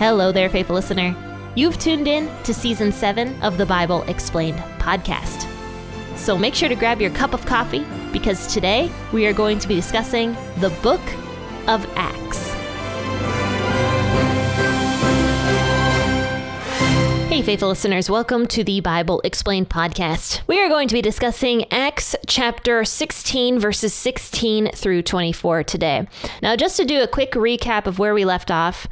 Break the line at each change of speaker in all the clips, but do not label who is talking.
Hello there, faithful listener. You've tuned in to season seven of the Bible Explained podcast. So make sure to grab your cup of coffee because today we are going to be discussing the book of Acts. Hey, faithful listeners, welcome to the Bible Explained podcast. We are going to be discussing Acts chapter 16, verses 16 through 24 today. Now, just to do a quick recap of where we left off,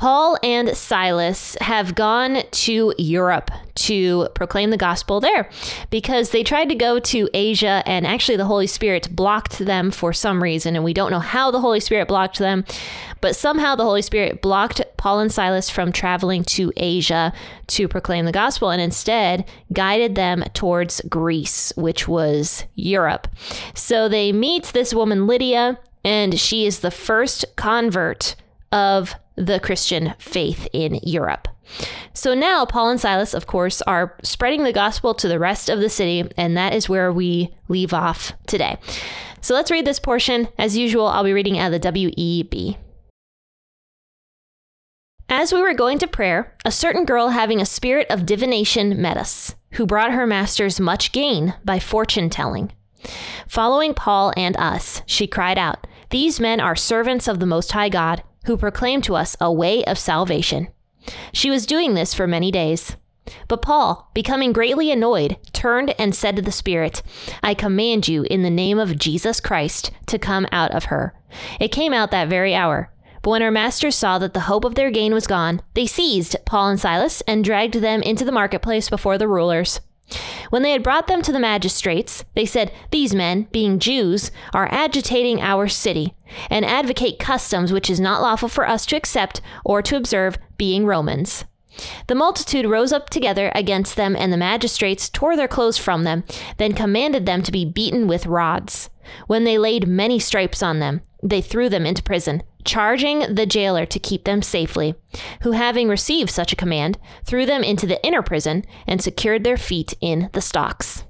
Paul and Silas have gone to Europe to proclaim the gospel there because they tried to go to Asia and actually the Holy Spirit blocked them for some reason. And we don't know how the Holy Spirit blocked them, but somehow the Holy Spirit blocked Paul and Silas from traveling to Asia to proclaim the gospel and instead guided them towards Greece, which was Europe. So they meet this woman, Lydia, and she is the first convert of the Christian faith in Europe. So now Paul and Silas, of course, are spreading the gospel to the rest of the city, and that is where we leave off today. So let's read this portion. As usual, I'll be reading out of the WEB. As we were going to prayer, a certain girl having a spirit of divination met us, who brought her masters much gain by fortune telling. Following Paul and us, she cried out, These men are servants of the Most High God who proclaim to us a way of salvation. She was doing this for many days. But Paul, becoming greatly annoyed, turned and said to the Spirit, I command you in the name of Jesus Christ to come out of her. It came out that very hour. But when her masters saw that the hope of their gain was gone, they seized Paul and Silas and dragged them into the marketplace before the rulers. When they had brought them to the magistrates, they said, These men, being Jews, are agitating our city, and advocate customs which is not lawful for us to accept or to observe, being Romans. The multitude rose up together against them, and the magistrates tore their clothes from them, then commanded them to be beaten with rods. When they laid many stripes on them, they threw them into prison, charging the jailer to keep them safely, who, having received such a command, threw them into the inner prison and secured their feet in the stocks.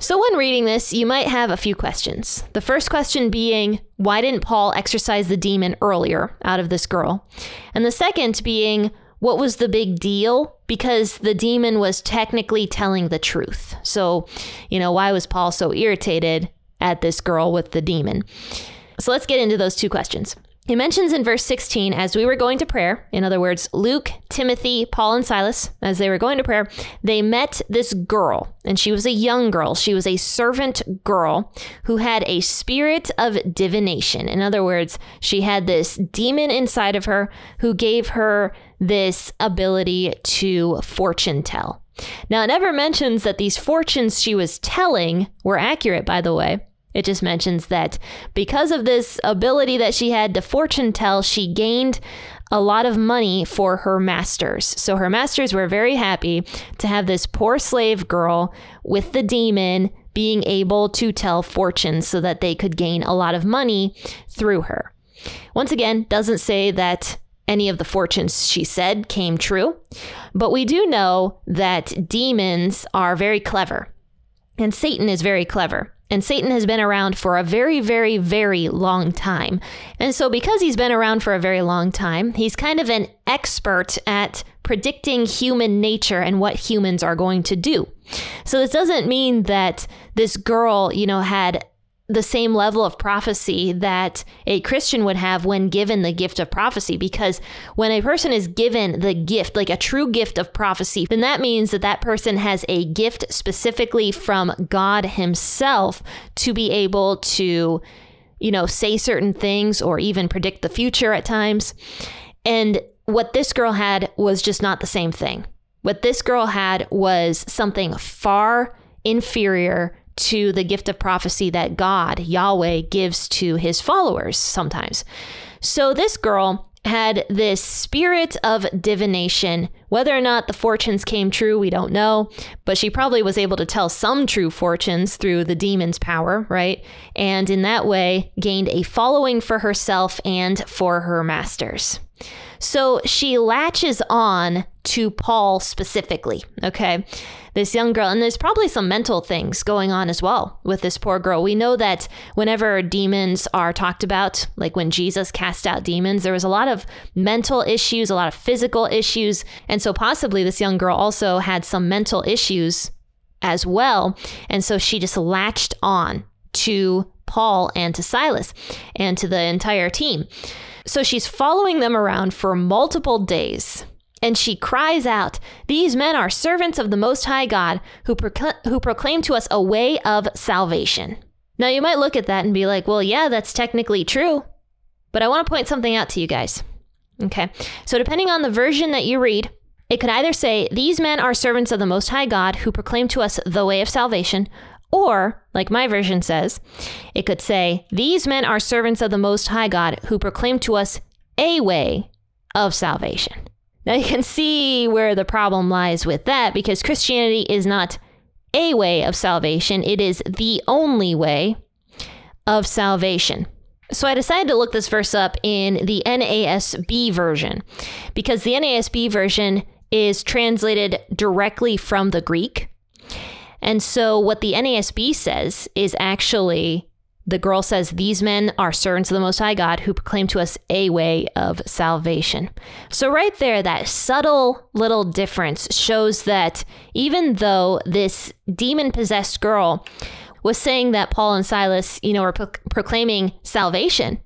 So, when reading this, you might have a few questions. The first question being, why didn't Paul exorcise the demon earlier out of this girl? And the second being, what was the big deal? Because the demon was technically telling the truth. So, you know, why was Paul so irritated at this girl with the demon? So let's get into those two questions. He mentions in verse 16, as we were going to prayer, in other words, Luke, Timothy, Paul, and Silas, as they were going to prayer, they met this girl, and she was a young girl. She was a servant girl who had a spirit of divination. In other words, she had this demon inside of her who gave her this ability to fortune tell. Now, it never mentions that these fortunes she was telling were accurate, by the way. It just mentions that because of this ability that she had to fortune tell, she gained a lot of money for her masters. So her masters were very happy to have this poor slave girl with the demon being able to tell fortunes so that they could gain a lot of money through her. Once again, doesn't say that any of the fortunes she said came true, but we do know that demons are very clever and Satan is very clever. And Satan has been around for a very, very, very long time. And so, because he's been around for a very long time, he's kind of an expert at predicting human nature and what humans are going to do. So, this doesn't mean that this girl, you know, had the same level of prophecy that a Christian would have when given the gift of prophecy. Because when a person is given the gift, like a true gift of prophecy, then that means that that person has a gift specifically from God Himself to be able to, you know, say certain things or even predict the future at times. And what this girl had was just not the same thing. What this girl had was something far inferior to the gift of prophecy that God, Yahweh, gives to his followers sometimes. So this girl had this spirit of divination. Whether or not the fortunes came true, we don't know, but she probably was able to tell some true fortunes through the demon's power, right? And in that way, gained a following for herself and for her masters. So she latches on to Paul specifically, okay? This young girl, and there's probably some mental things going on as well with this poor girl. We know that whenever demons are talked about, like when Jesus cast out demons, there was a lot of mental issues, a lot of physical issues. And so possibly this young girl also had some mental issues as well. And so she just latched on to Paul and to Silas and to the entire team. So she's following them around for multiple days and she cries out, These men are servants of the Most High God who, procl- who proclaim to us a way of salvation. Now, you might look at that and be like, Well, yeah, that's technically true. But I want to point something out to you guys. Okay. So, depending on the version that you read, it could either say, These men are servants of the Most High God who proclaim to us the way of salvation, or, like my version says, it could say, These men are servants of the Most High God who proclaim to us a way of salvation. Now you can see where the problem lies with that because Christianity is not a way of salvation, it is the only way of salvation. So I decided to look this verse up in the NASB version because the NASB version is translated directly from the Greek. And so what the NASB says is actually the girl says, These men are servants of the Most High God who proclaim to us a way of salvation. So, right there, that subtle little difference shows that even though this demon possessed girl was saying that Paul and Silas, you know, are pro- proclaiming salvation,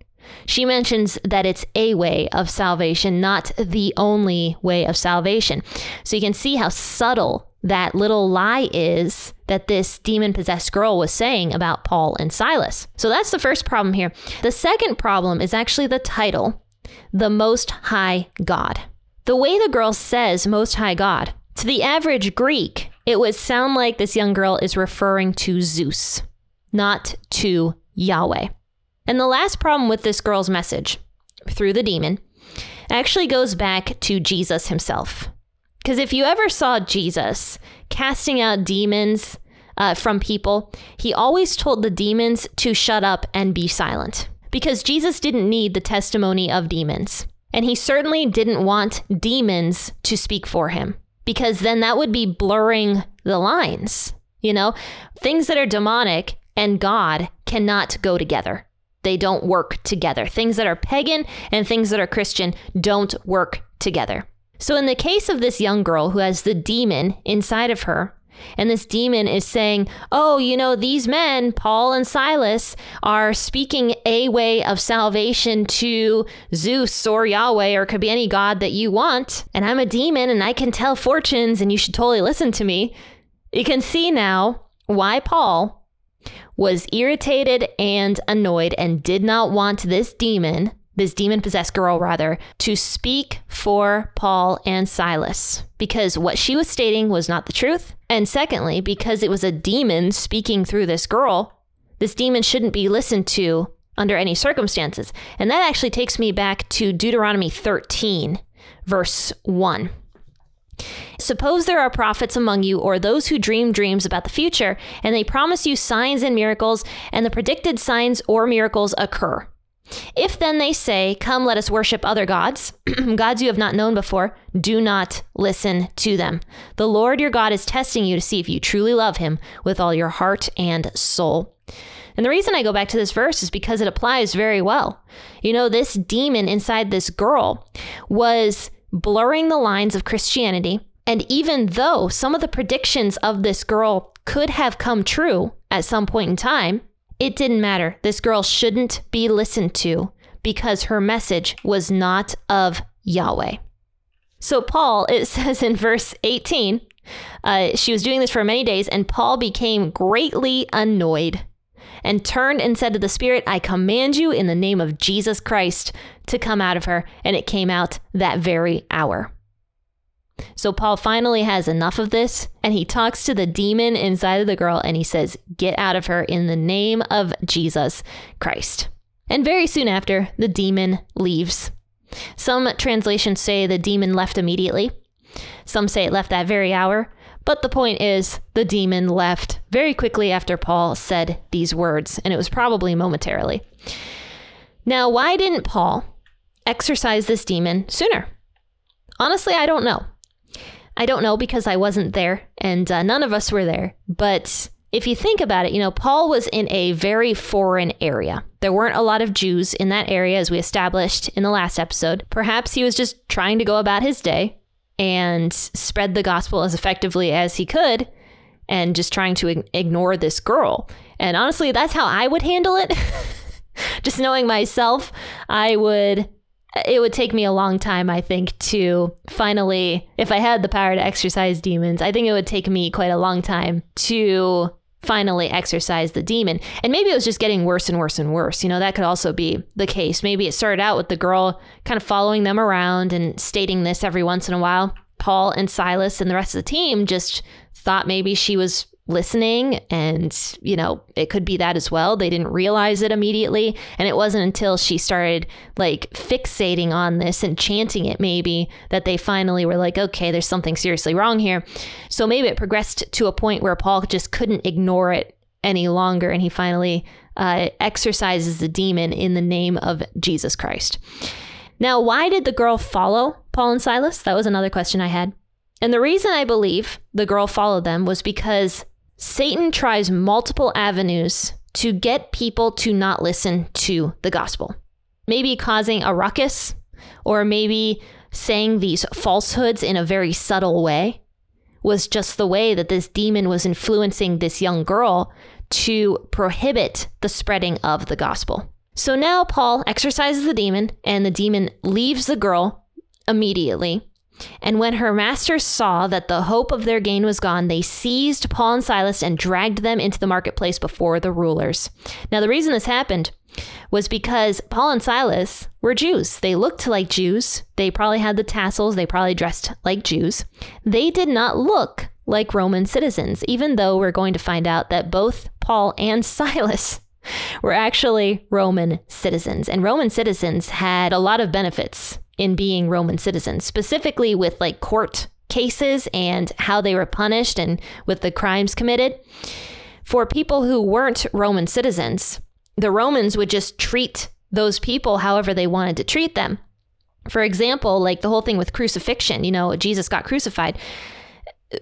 she mentions that it's a way of salvation, not the only way of salvation. So you can see how subtle that little lie is that this demon possessed girl was saying about Paul and Silas. So that's the first problem here. The second problem is actually the title, The Most High God. The way the girl says Most High God, to the average Greek, it would sound like this young girl is referring to Zeus, not to Yahweh. And the last problem with this girl's message through the demon actually goes back to Jesus himself. Because if you ever saw Jesus casting out demons uh, from people, he always told the demons to shut up and be silent. Because Jesus didn't need the testimony of demons. And he certainly didn't want demons to speak for him, because then that would be blurring the lines. You know, things that are demonic and God cannot go together. They don't work together. Things that are pagan and things that are Christian don't work together. So, in the case of this young girl who has the demon inside of her, and this demon is saying, Oh, you know, these men, Paul and Silas, are speaking a way of salvation to Zeus or Yahweh, or could be any god that you want. And I'm a demon and I can tell fortunes, and you should totally listen to me. You can see now why Paul was irritated and annoyed and did not want this demon this demon possessed girl, rather, to speak for Paul and Silas because what she was stating was not the truth. And secondly, because it was a demon speaking through this girl, this demon shouldn't be listened to under any circumstances. And that actually takes me back to Deuteronomy 13, verse 1. Suppose there are prophets among you, or those who dream dreams about the future, and they promise you signs and miracles, and the predicted signs or miracles occur. If then they say, Come, let us worship other gods, gods you have not known before, do not listen to them. The Lord your God is testing you to see if you truly love him with all your heart and soul. And the reason I go back to this verse is because it applies very well. You know, this demon inside this girl was blurring the lines of Christianity. And even though some of the predictions of this girl could have come true at some point in time, it didn't matter. This girl shouldn't be listened to because her message was not of Yahweh. So, Paul, it says in verse 18, uh, she was doing this for many days, and Paul became greatly annoyed and turned and said to the Spirit, I command you in the name of Jesus Christ to come out of her. And it came out that very hour. So Paul finally has enough of this and he talks to the demon inside of the girl and he says, Get out of her in the name of Jesus Christ. And very soon after, the demon leaves. Some translations say the demon left immediately. Some say it left that very hour. But the point is, the demon left very quickly after Paul said these words, and it was probably momentarily. Now, why didn't Paul exorcise this demon sooner? Honestly, I don't know. I don't know because I wasn't there and uh, none of us were there. But if you think about it, you know, Paul was in a very foreign area. There weren't a lot of Jews in that area, as we established in the last episode. Perhaps he was just trying to go about his day and spread the gospel as effectively as he could and just trying to ignore this girl. And honestly, that's how I would handle it. just knowing myself, I would it would take me a long time, I think, to finally, if I had the power to exorcise demons, I think it would take me quite a long time to finally exorcise the demon. And maybe it was just getting worse and worse and worse. You know, that could also be the case. Maybe it started out with the girl kind of following them around and stating this every once in a while. Paul and Silas and the rest of the team just thought maybe she was listening and you know it could be that as well. They didn't realize it immediately. And it wasn't until she started like fixating on this and chanting it maybe that they finally were like okay there's something seriously wrong here. So maybe it progressed to a point where paul just couldn't ignore it any longer and he finally uh, exorcises the demon in the name of jesus christ. Now why did the girl follow paul and silas? That was another question i had. And the reason I believe the girl followed them was because Satan tries multiple avenues to get people to not listen to the gospel. Maybe causing a ruckus, or maybe saying these falsehoods in a very subtle way was just the way that this demon was influencing this young girl to prohibit the spreading of the gospel. So now Paul exorcises the demon, and the demon leaves the girl immediately. And when her masters saw that the hope of their gain was gone, they seized Paul and Silas and dragged them into the marketplace before the rulers. Now, the reason this happened was because Paul and Silas were Jews. They looked like Jews. They probably had the tassels. They probably dressed like Jews. They did not look like Roman citizens, even though we're going to find out that both Paul and Silas were actually Roman citizens. And Roman citizens had a lot of benefits in being Roman citizens, specifically with like court cases and how they were punished and with the crimes committed. For people who weren't Roman citizens, the Romans would just treat those people however they wanted to treat them. For example, like the whole thing with crucifixion, you know, Jesus got crucified.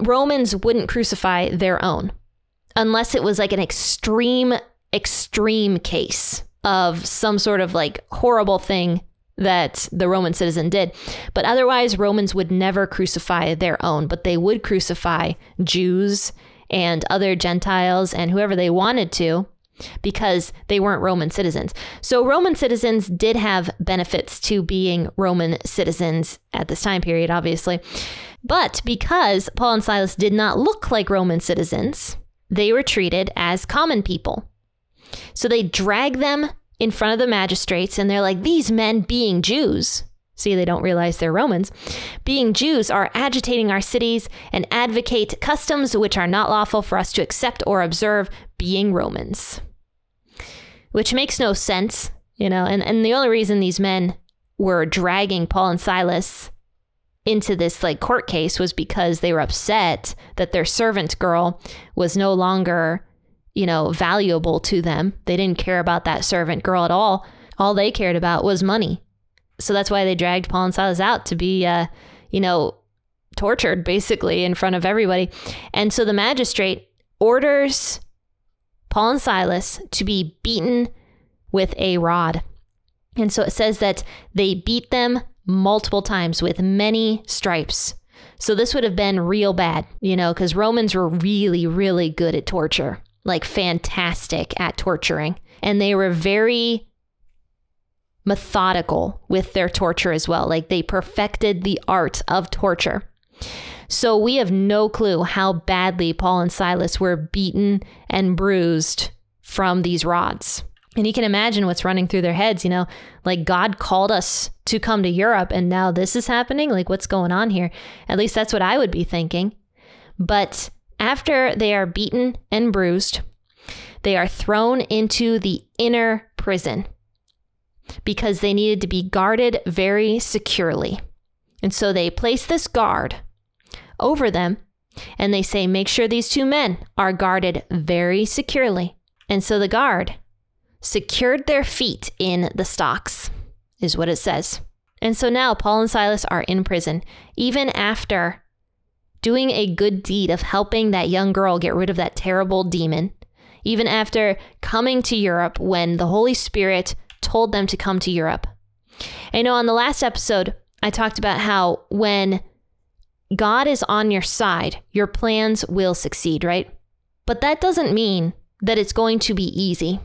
Romans wouldn't crucify their own unless it was like an extreme, extreme case of some sort of like horrible thing that the Roman citizen did. But otherwise, Romans would never crucify their own, but they would crucify Jews and other Gentiles and whoever they wanted to because they weren't Roman citizens. So Roman citizens did have benefits to being Roman citizens at this time period, obviously. But because Paul and Silas did not look like Roman citizens, they were treated as common people. So they drag them in front of the magistrates and they're like, these men being Jews, see, they don't realize they're Romans, being Jews are agitating our cities and advocate customs which are not lawful for us to accept or observe, being Romans. Which makes no sense, you know, and, and the only reason these men were dragging Paul and Silas into this like court case was because they were upset that their servant girl was no longer you know, valuable to them. They didn't care about that servant girl at all. All they cared about was money. So that's why they dragged Paul and Silas out to be, uh, you know, tortured basically in front of everybody. And so the magistrate orders Paul and Silas to be beaten with a rod. And so it says that they beat them multiple times with many stripes. So this would have been real bad, you know, because Romans were really, really good at torture like fantastic at torturing. And they were very methodical with their torture as well. Like they perfected the art of torture. So we have no clue how badly Paul and Silas were beaten and bruised from these rods. And you can imagine what's running through their heads, you know, like God called us to come to Europe and now this is happening. Like, what's going on here? At least that's what I would be thinking. But after they are beaten and bruised, they are thrown into the inner prison because they needed to be guarded very securely. And so they place this guard over them and they say, make sure these two men are guarded very securely. And so the guard secured their feet in the stocks, is what it says. And so now Paul and Silas are in prison, even after doing a good deed of helping that young girl get rid of that terrible demon, even after coming to Europe when the Holy Spirit told them to come to Europe. I know on the last episode, I talked about how when God is on your side, your plans will succeed, right? But that doesn't mean that it's going to be easy.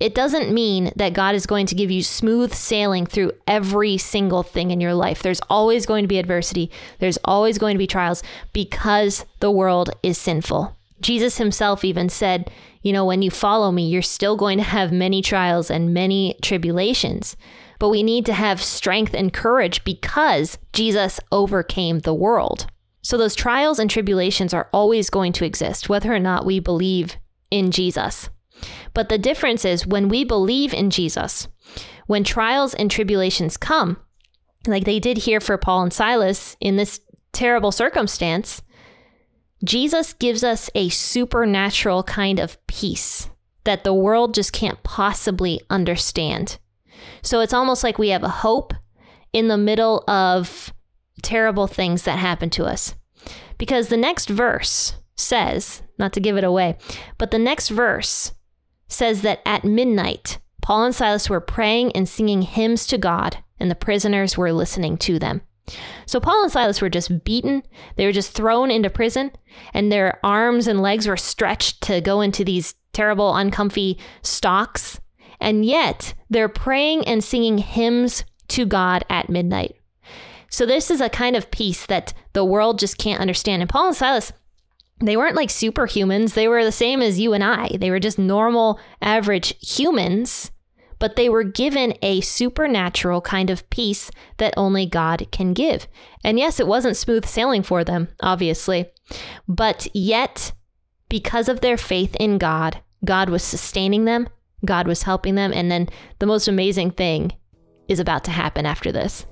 It doesn't mean that God is going to give you smooth sailing through every single thing in your life. There's always going to be adversity, there's always going to be trials because the world is sinful. Jesus himself even said, You know, when you follow me, you're still going to have many trials and many tribulations. But we need to have strength and courage because Jesus overcame the world. So those trials and tribulations are always going to exist, whether or not we believe in Jesus. But the difference is when we believe in Jesus, when trials and tribulations come, like they did here for Paul and Silas in this terrible circumstance, Jesus gives us a supernatural kind of peace that the world just can't possibly understand. So it's almost like we have a hope in the middle of terrible things that happen to us. Because the next verse says, not to give it away, but the next verse says that at midnight, Paul and Silas were praying and singing hymns to God, and the prisoners were listening to them. So Paul and Silas were just beaten. They were just thrown into prison, and their arms and legs were stretched to go into these terrible, uncomfy stocks. And yet, they're praying and singing hymns to God at midnight. So, this is a kind of peace that the world just can't understand. And Paul and Silas, they weren't like superhumans. They were the same as you and I. They were just normal, average humans but they were given a supernatural kind of peace that only God can give. And yes, it wasn't smooth sailing for them, obviously, but yet, because of their faith in God, God was sustaining them, God was helping them, and then the most amazing thing is about to happen after this.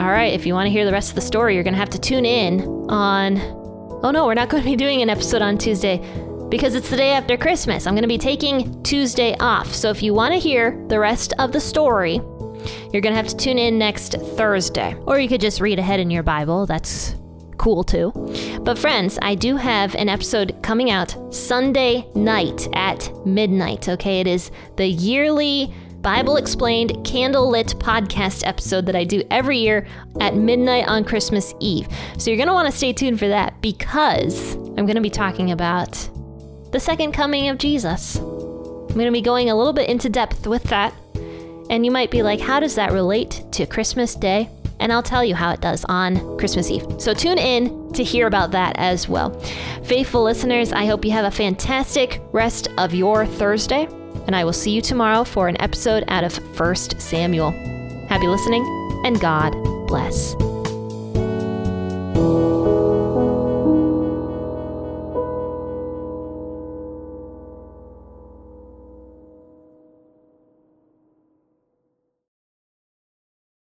All right, if you want to hear the rest of the story, you're going to have to tune in on. Oh no, we're not going to be doing an episode on Tuesday because it's the day after Christmas. I'm going to be taking Tuesday off. So if you want to hear the rest of the story, you're going to have to tune in next Thursday. Or you could just read ahead in your Bible. That's cool too. But friends, I do have an episode coming out Sunday night at midnight. Okay, it is the yearly Bible Explained candlelit podcast episode that I do every year at midnight on Christmas Eve. So you're going to want to stay tuned for that because I'm going to be talking about the second coming of Jesus. I'm going to be going a little bit into depth with that. And you might be like, how does that relate to Christmas Day? And I'll tell you how it does on Christmas Eve. So tune in to hear about that as well. Faithful listeners, I hope you have a fantastic rest of your Thursday. And I will see you tomorrow for an episode out of 1 Samuel. Happy listening, and God bless.